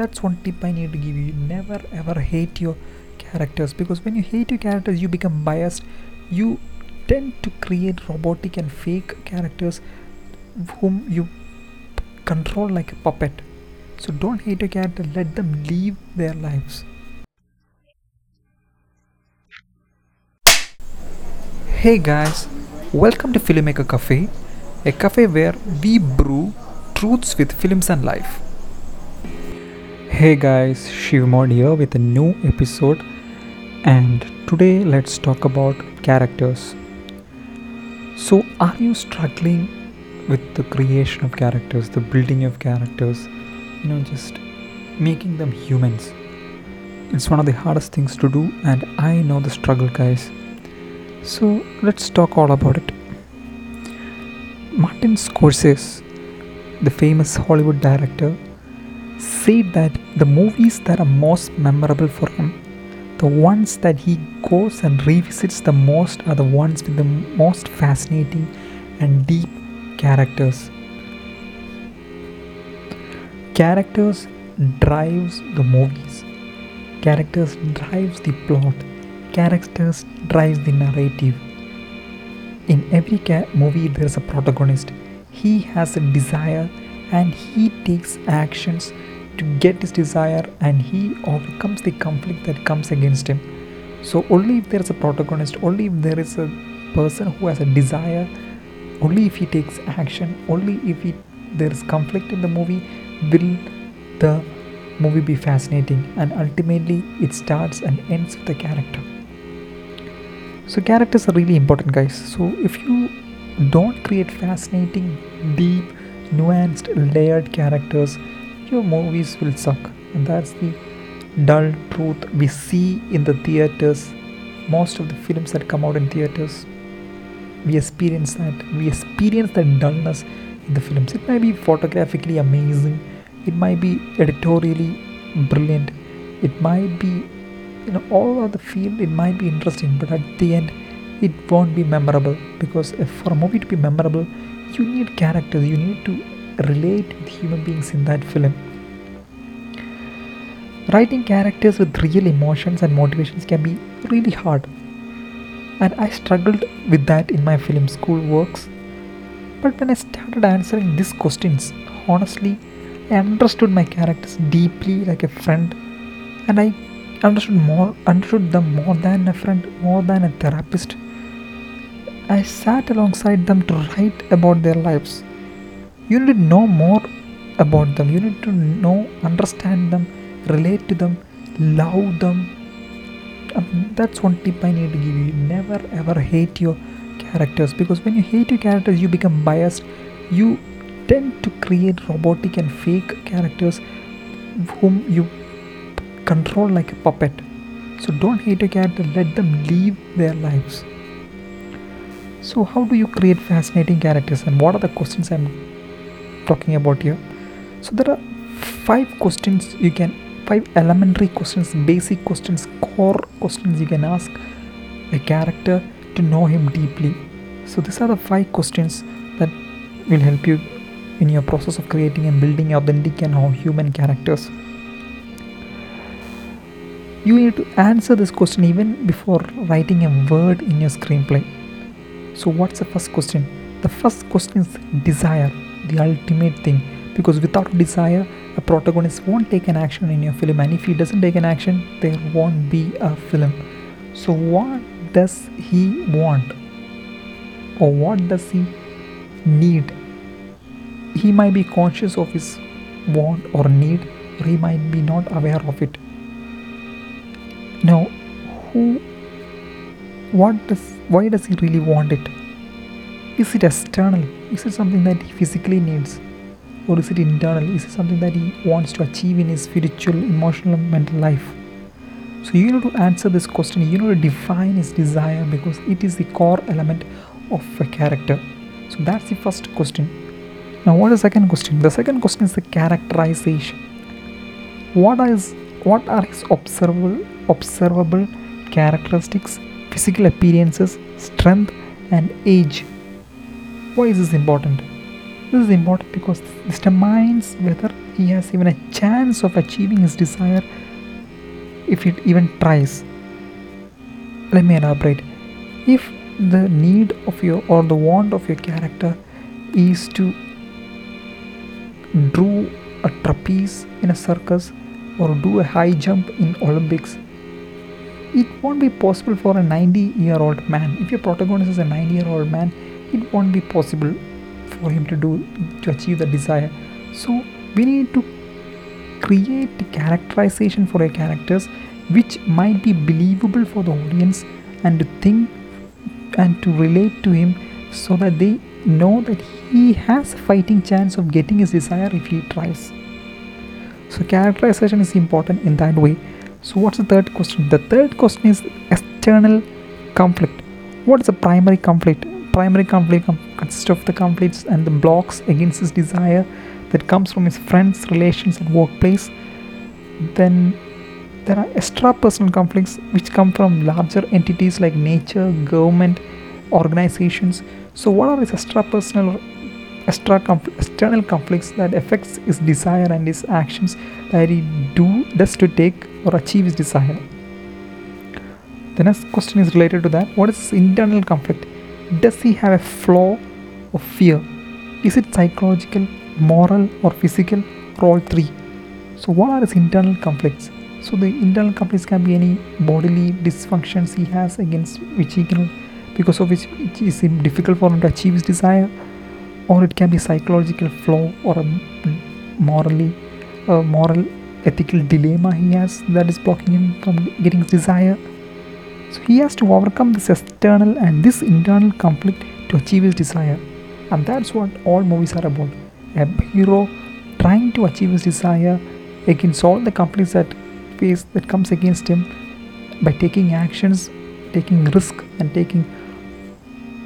that's one tip I need to give you. Never ever hate your characters because when you hate your characters, you become biased. You tend to create robotic and fake characters whom you control like a puppet. So don't hate your character, let them live their lives. Hey guys, welcome to Filmmaker Cafe, a cafe where we brew truths with films and life. Hey guys, Shivmod here with a new episode, and today let's talk about characters. So, are you struggling with the creation of characters, the building of characters, you know, just making them humans? It's one of the hardest things to do, and I know the struggle, guys. So, let's talk all about it. Martin Scorsese, the famous Hollywood director, said that the movies that are most memorable for him, the ones that he goes and revisits the most, are the ones with the most fascinating and deep characters. Characters drives the movies. Characters drives the plot. Characters drives the narrative. In every ca- movie, there is a protagonist. He has a desire and he takes actions to get his desire and he overcomes the conflict that comes against him. So only if there is a protagonist only if there is a person who has a desire only if he takes action only if he, there is conflict in the movie will the movie be fascinating. And ultimately it starts and ends with the character. So characters are really important guys. So if you don't create fascinating deep nuanced layered characters your movies will suck and that's the dull truth we see in the theaters. Most of the films that come out in theaters we experience that. We experience that dullness in the films. It might be photographically amazing. It might be editorially brilliant. It might be you know all of the field it might be interesting but at the end it won't be memorable because for a movie to be memorable you need characters. You need to relate with human beings in that film. Writing characters with real emotions and motivations can be really hard. And I struggled with that in my film school works. But when I started answering these questions, honestly, I understood my characters deeply like a friend and I understood more understood them more than a friend, more than a therapist. I sat alongside them to write about their lives you need to know more about them. You need to know understand them relate to them love them. Um, that's one tip i need to give you. Never ever hate your characters because when you hate your characters you become biased. You tend to create robotic and fake characters whom you control like a puppet. So don't hate your character. Let them live their lives. So how do you create fascinating characters and what are the questions i'm talking about here. So there are five questions you can five elementary questions basic questions core questions you can ask a character to know him deeply. So these are the five questions that will help you in your process of creating and building authentic and human characters. You need to answer this question even before writing a word in your screenplay. So what's the first question? The first question is desire the ultimate thing. Because without desire a protagonist won't take an action in your film. And if he doesn't take an action there won't be a film. So what does he want? Or what does he need? He might be conscious of his want or need or he might be not aware of it. Now who what does why does he really want it is it external? Is it something that he physically needs? Or is it internal? Is it something that he wants to achieve in his spiritual, emotional, mental life? So you need to answer this question. You need to define his desire because it is the core element of a character. So that's the first question. Now what is the second question? The second question is the characterization. What is what are his observable observable characteristics, physical appearances, strength and age? Why is this important? This is important because this determines whether he has even a chance of achieving his desire if it even tries. Let me elaborate. If the need of your or the want of your character is to do a trapeze in a circus or do a high jump in Olympics, it won't be possible for a 90 year old man. If your protagonist is a 90 year old man, it won't be possible for him to do to achieve the desire. So we need to create the characterization for your characters which might be believable for the audience and to think and to relate to him so that they know that he has a fighting chance of getting his desire if he tries. So characterization is important in that way. So what's the third question? The third question is external conflict. What is a primary conflict? Primary conflict consists of the conflicts and the blocks against his desire that comes from his friends, relations, and workplace. Then there are extra personal conflicts which come from larger entities like nature, government, organizations. So what are these extra personal extra conf- external conflicts that affects his desire and his actions that he do does to take or achieve his desire the next question is related to that what is internal conflict does he have a flaw of fear? Is it psychological moral or physical? Or all three. So what are his internal conflicts? So the internal conflicts can be any bodily dysfunctions he has against which he can because of which it is difficult for him to achieve his desire or it can be psychological flaw or a morally a moral ethical dilemma he has that is blocking him from getting his desire so he has to overcome this external and this internal conflict to achieve his desire and that's what all movies are about a hero trying to achieve his desire against all the conflicts that face that comes against him by taking actions taking risk and taking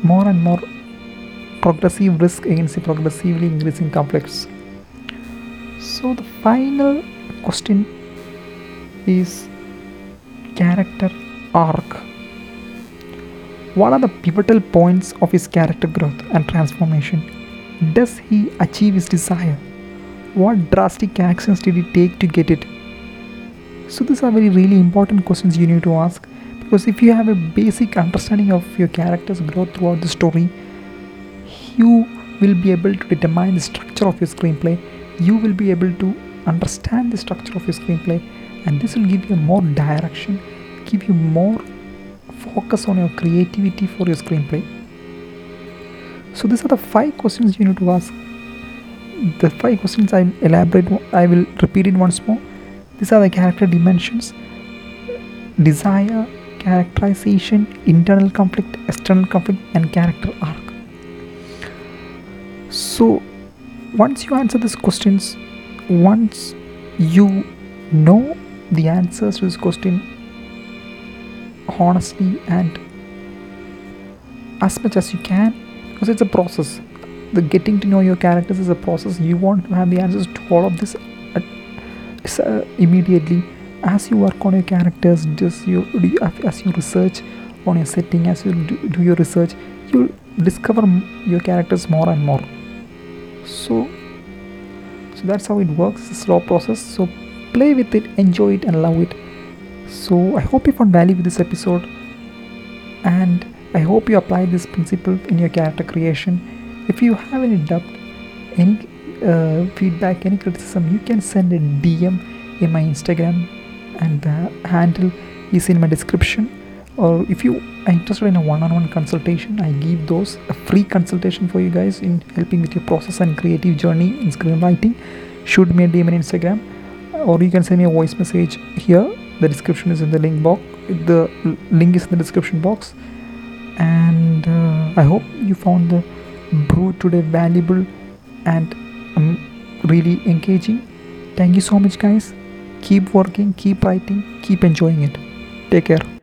more and more progressive risk against the progressively increasing conflicts. So the final question is character arc. What are the pivotal points of his character growth and transformation? Does he achieve his desire? What drastic actions did he take to get it? So these are very really important questions you need to ask because if you have a basic understanding of your character's growth throughout the story, you will be able to determine the structure of your screenplay you will be able to understand the structure of your screenplay and this will give you more direction give you more focus on your creativity for your screenplay. So these are the five questions you need to ask. The five questions i elaborate i will repeat it once more. These are the character dimensions. Desire characterization internal conflict external conflict and character arc. So once you answer these questions once you know the answers to this question honestly and as much as you can because it's a process. The getting to know your characters is a process. You want to have the answers to all of this uh, immediately. As you work on your characters just you as you research on your setting as you do, do your research you discover your characters more and more. So so that's how it works. Slow process. So play with it enjoy it and love it so i hope you found value with this episode and i hope you apply this principle in your character creation. If you have any doubt any uh, feedback any criticism you can send a dm in my instagram and the handle is in my description. Or if you are interested in a one-on-one consultation i give those a free consultation for you guys in helping with your process and creative journey in screenwriting. Shoot me a dm on instagram or you can send me a voice message here the description is in the link box the link is in the description box. And uh, i hope you found the brew today valuable and um, really engaging. Thank you so much guys. Keep working keep writing keep enjoying it. Take care